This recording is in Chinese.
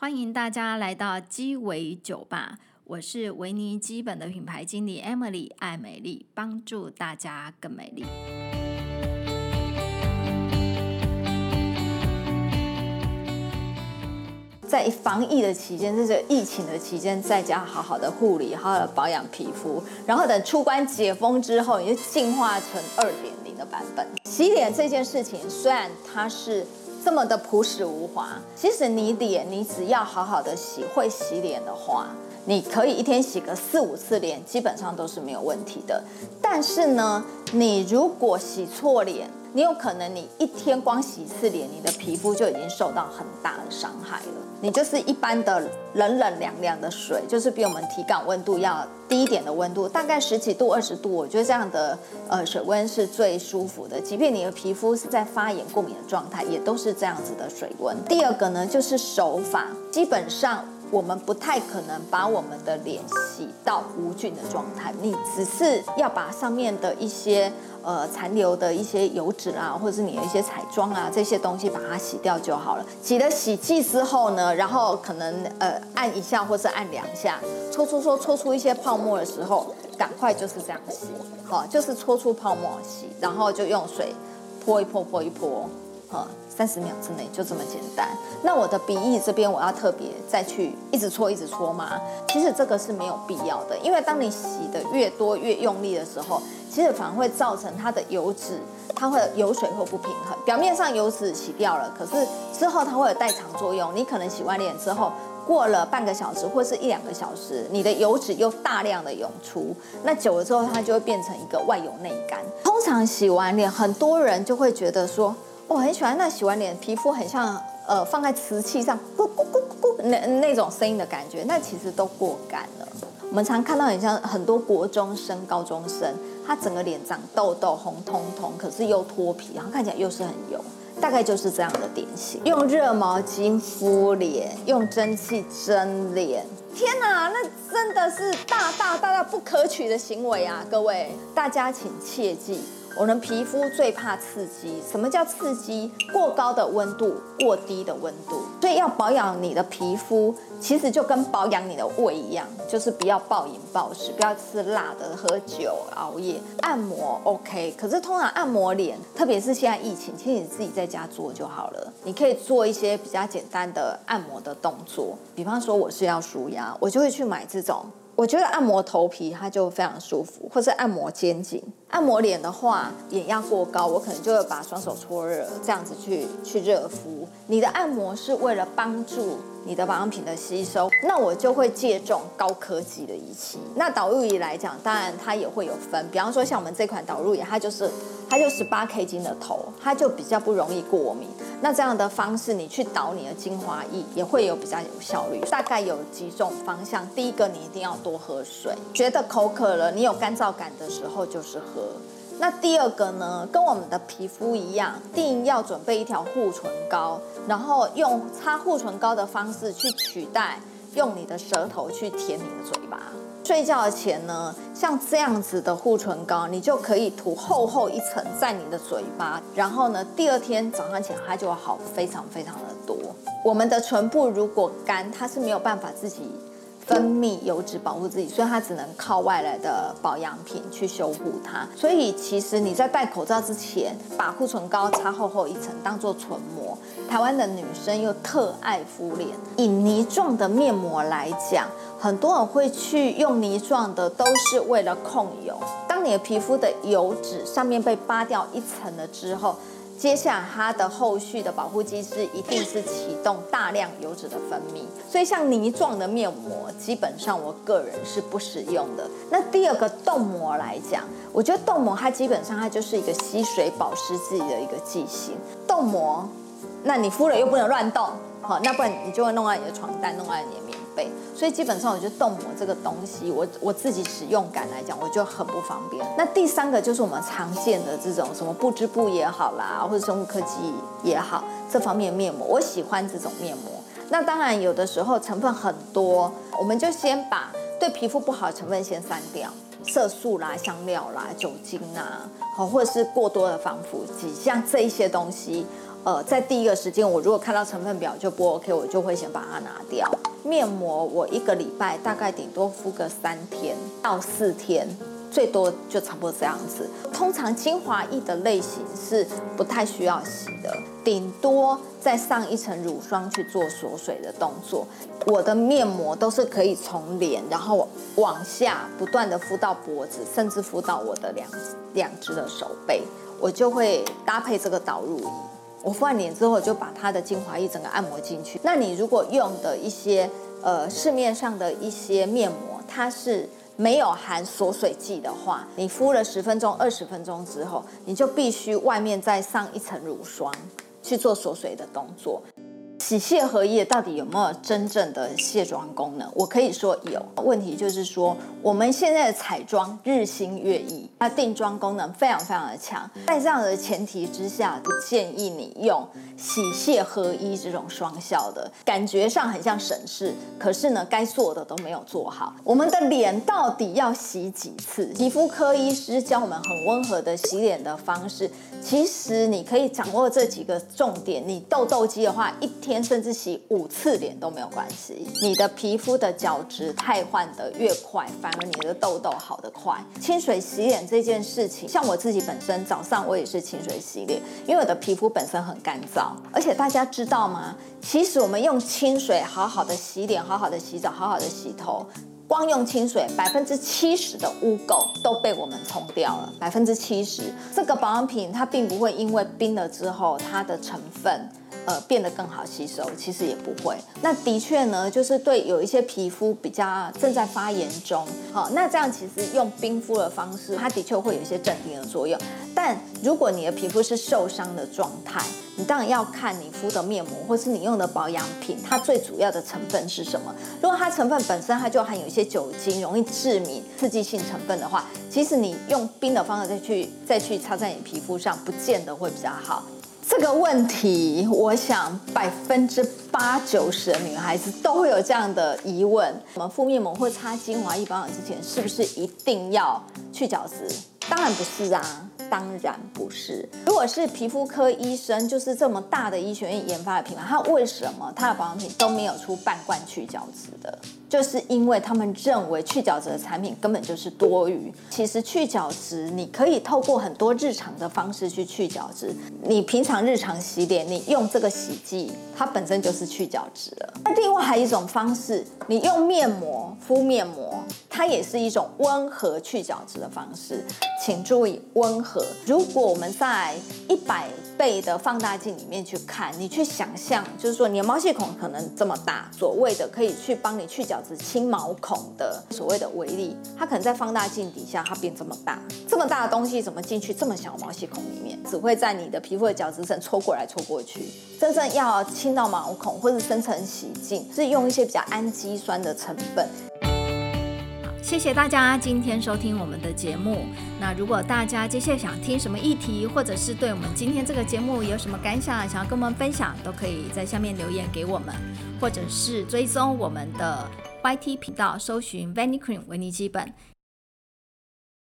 欢迎大家来到鸡尾酒吧，我是维尼基本的品牌经理 Emily 爱美丽，帮助大家更美丽。在防疫的期间，这是疫情的期间，在家好好的护理，好好的保养皮肤，然后等出关解封之后，你就进化成二点零的版本。洗脸这件事情，虽然它是。这么的朴实无华，其实你脸，你只要好好的洗，会洗脸的话，你可以一天洗个四五次脸，基本上都是没有问题的。但是呢，你如果洗错脸，你有可能你一天光洗一次脸，你的皮肤就已经受到很大的伤害了。你就是一般的冷冷凉凉的水，就是比我们体感温度要低一点的温度，大概十几度、二十度，我觉得这样的呃水温是最舒服的。即便你的皮肤是在发炎过敏的状态，也都是这样子的水温。第二个呢，就是手法，基本上我们不太可能把我们的脸洗到无菌的状态，你只是要把上面的一些。呃，残留的一些油脂啊，或者是你的一些彩妆啊，这些东西把它洗掉就好了。洗了洗剂之后呢，然后可能呃按一下或是按两下，搓搓搓搓出一些泡沫的时候，赶快就是这样洗，好，就是搓出泡沫洗，然后就用水泼一泼泼一泼，哈，三十秒之内就这么简单。那我的鼻翼这边我要特别再去一直搓一直搓吗？其实这个是没有必要的，因为当你洗的越多越用力的时候。其实反而会造成它的油脂，它会油水会不平衡。表面上油脂洗掉了，可是之后它会有代偿作用。你可能洗完脸之后，过了半个小时或是一两个小时，你的油脂又大量的涌出，那久了之后，它就会变成一个外油内干。通常洗完脸，很多人就会觉得说，我很喜欢那洗完脸皮肤很像呃放在瓷器上咕咕咕咕咕那那种声音的感觉，那其实都过干了。我们常看到很像很多国中生、高中生。他整个脸长痘痘，红彤彤，可是又脱皮，然后看起来又是很油，大概就是这样的典型。用热毛巾敷脸，用蒸汽蒸脸，天哪，那真的是大大大大不可取的行为啊！各位，大家请切记。我们皮肤最怕刺激，什么叫刺激？过高的温度，过低的温度。所以要保养你的皮肤，其实就跟保养你的胃一样，就是不要暴饮暴食，不要吃辣的，喝酒、熬夜。按摩 OK，可是通常按摩脸，特别是现在疫情，其实你自己在家做就好了。你可以做一些比较简单的按摩的动作，比方说我是要舒压，我就会去买这种。我觉得按摩头皮它就非常舒服，或是按摩肩颈。按摩脸的话，眼压过高，我可能就会把双手搓热，这样子去去热敷。你的按摩是为了帮助你的保养品的吸收，那我就会借重高科技的仪器。那导入仪来讲，当然它也会有分，比方说像我们这款导入仪，它就是它就十八 K 金的头，它就比较不容易过敏。那这样的方式，你去导你的精华液也会有比较有效率。大概有几种方向，第一个你一定要多喝水，觉得口渴了，你有干燥感的时候就是喝。那第二个呢，跟我们的皮肤一样，一定要准备一条护唇膏，然后用擦护唇膏的方式去取代用你的舌头去舔你的嘴巴。睡觉前呢，像这样子的护唇膏，你就可以涂厚厚一层在你的嘴巴，然后呢，第二天早上起来它就会好非常非常的多。我们的唇部如果干，它是没有办法自己。分泌油脂保护自己，所以它只能靠外来的保养品去修护它。所以其实你在戴口罩之前，把护唇膏擦厚厚一层，当做唇膜。台湾的女生又特爱敷脸，以泥状的面膜来讲，很多人会去用泥状的，都是为了控油。当你的皮肤的油脂上面被扒掉一层了之后，接下来它的后续的保护机制一定是启动大量油脂的分泌，所以像泥状的面膜，基本上我个人是不使用的。那第二个冻膜来讲，我觉得冻膜它基本上它就是一个吸水保湿剂的一个剂型。冻膜，那你敷了又不能乱动，好，那不然你就会弄到你的床单，弄到你所以基本上，我觉得冻膜这个东西，我我自己使用感来讲，我就很不方便。那第三个就是我们常见的这种什么不织布也好啦，或者生物科技也好，这方面面膜，我喜欢这种面膜。那当然有的时候成分很多，我们就先把对皮肤不好的成分先删掉，色素啦、香料啦、酒精啦，好，或者是过多的防腐剂，像这一些东西。呃，在第一个时间，我如果看到成分表就不 OK，我就会先把它拿掉。面膜我一个礼拜大概顶多敷个三天到四天，最多就差不多这样子。通常精华液的类型是不太需要洗的，顶多再上一层乳霜去做锁水的动作。我的面膜都是可以从脸然后往下不断的敷到脖子，甚至敷到我的两两只的手背，我就会搭配这个导入仪。我敷完脸之后，就把它的精华液整个按摩进去。那你如果用的一些呃市面上的一些面膜，它是没有含锁水剂的话，你敷了十分钟、二十分钟之后，你就必须外面再上一层乳霜去做锁水的动作。洗卸荷叶到底有没有真正的卸妆功能？我可以说有。问题就是说，我们现在的彩妆日新月异，它定妆功能非常非常的强。在这样的前提之下，不建议你用洗卸合一这种双效的，感觉上很像省事，可是呢，该做的都没有做好。我们的脸到底要洗几次？皮肤科医师教我们很温和的洗脸的方式，其实你可以掌握这几个重点。你痘痘肌的话，一天。天甚至洗五次脸都没有关系。你的皮肤的角质汰换得越快，反而你的痘痘好得快。清水洗脸这件事情，像我自己本身早上我也是清水洗脸，因为我的皮肤本身很干燥。而且大家知道吗？其实我们用清水好好的洗脸，好好的洗澡，好好的洗头，光用清水，百分之七十的污垢都被我们冲掉了。百分之七十，这个保养品它并不会因为冰了之后它的成分。呃，变得更好吸收，其实也不会。那的确呢，就是对有一些皮肤比较正在发炎中，好，那这样其实用冰敷的方式，它的确会有一些镇定的作用。但如果你的皮肤是受伤的状态，你当然要看你敷的面膜或是你用的保养品，它最主要的成分是什么。如果它成分本身它就含有一些酒精，容易致敏、刺激性成分的话，其实你用冰的方式再去再去擦在你皮肤上，不见得会比较好。这个问题，我想百分之八九十的女孩子都会有这样的疑问：我们敷面膜或擦精华液保养之前，是不是一定要去角质？当然不是啊。当然不是。如果是皮肤科医生，就是这么大的医学院研发的品牌，它为什么它的保养品都没有出半罐去角质的？就是因为他们认为去角质的产品根本就是多余。其实去角质，你可以透过很多日常的方式去去角质。你平常日常洗脸，你用这个洗剂，它本身就是去角质了。那另外还有一种方式，你用面膜敷面膜，它也是一种温和去角质的方式。请注意温和。如果我们在一百倍的放大镜里面去看，你去想象，就是说你的毛细孔可能这么大，所谓的可以去帮你去角质清毛孔的所谓的微粒，它可能在放大镜底下它变这么大，这么大的东西怎么进去这么小毛细孔里面？只会在你的皮肤的角质层戳过来戳过去。真正要清到毛孔或者深层洗净，是用一些比较氨基酸的成分。谢谢大家今天收听我们的节目。那如果大家接下来想听什么议题，或者是对我们今天这个节目有什么感想，想要跟我们分享，都可以在下面留言给我们，或者是追踪我们的 YT 频道，搜寻 Vanicream 维尼基本。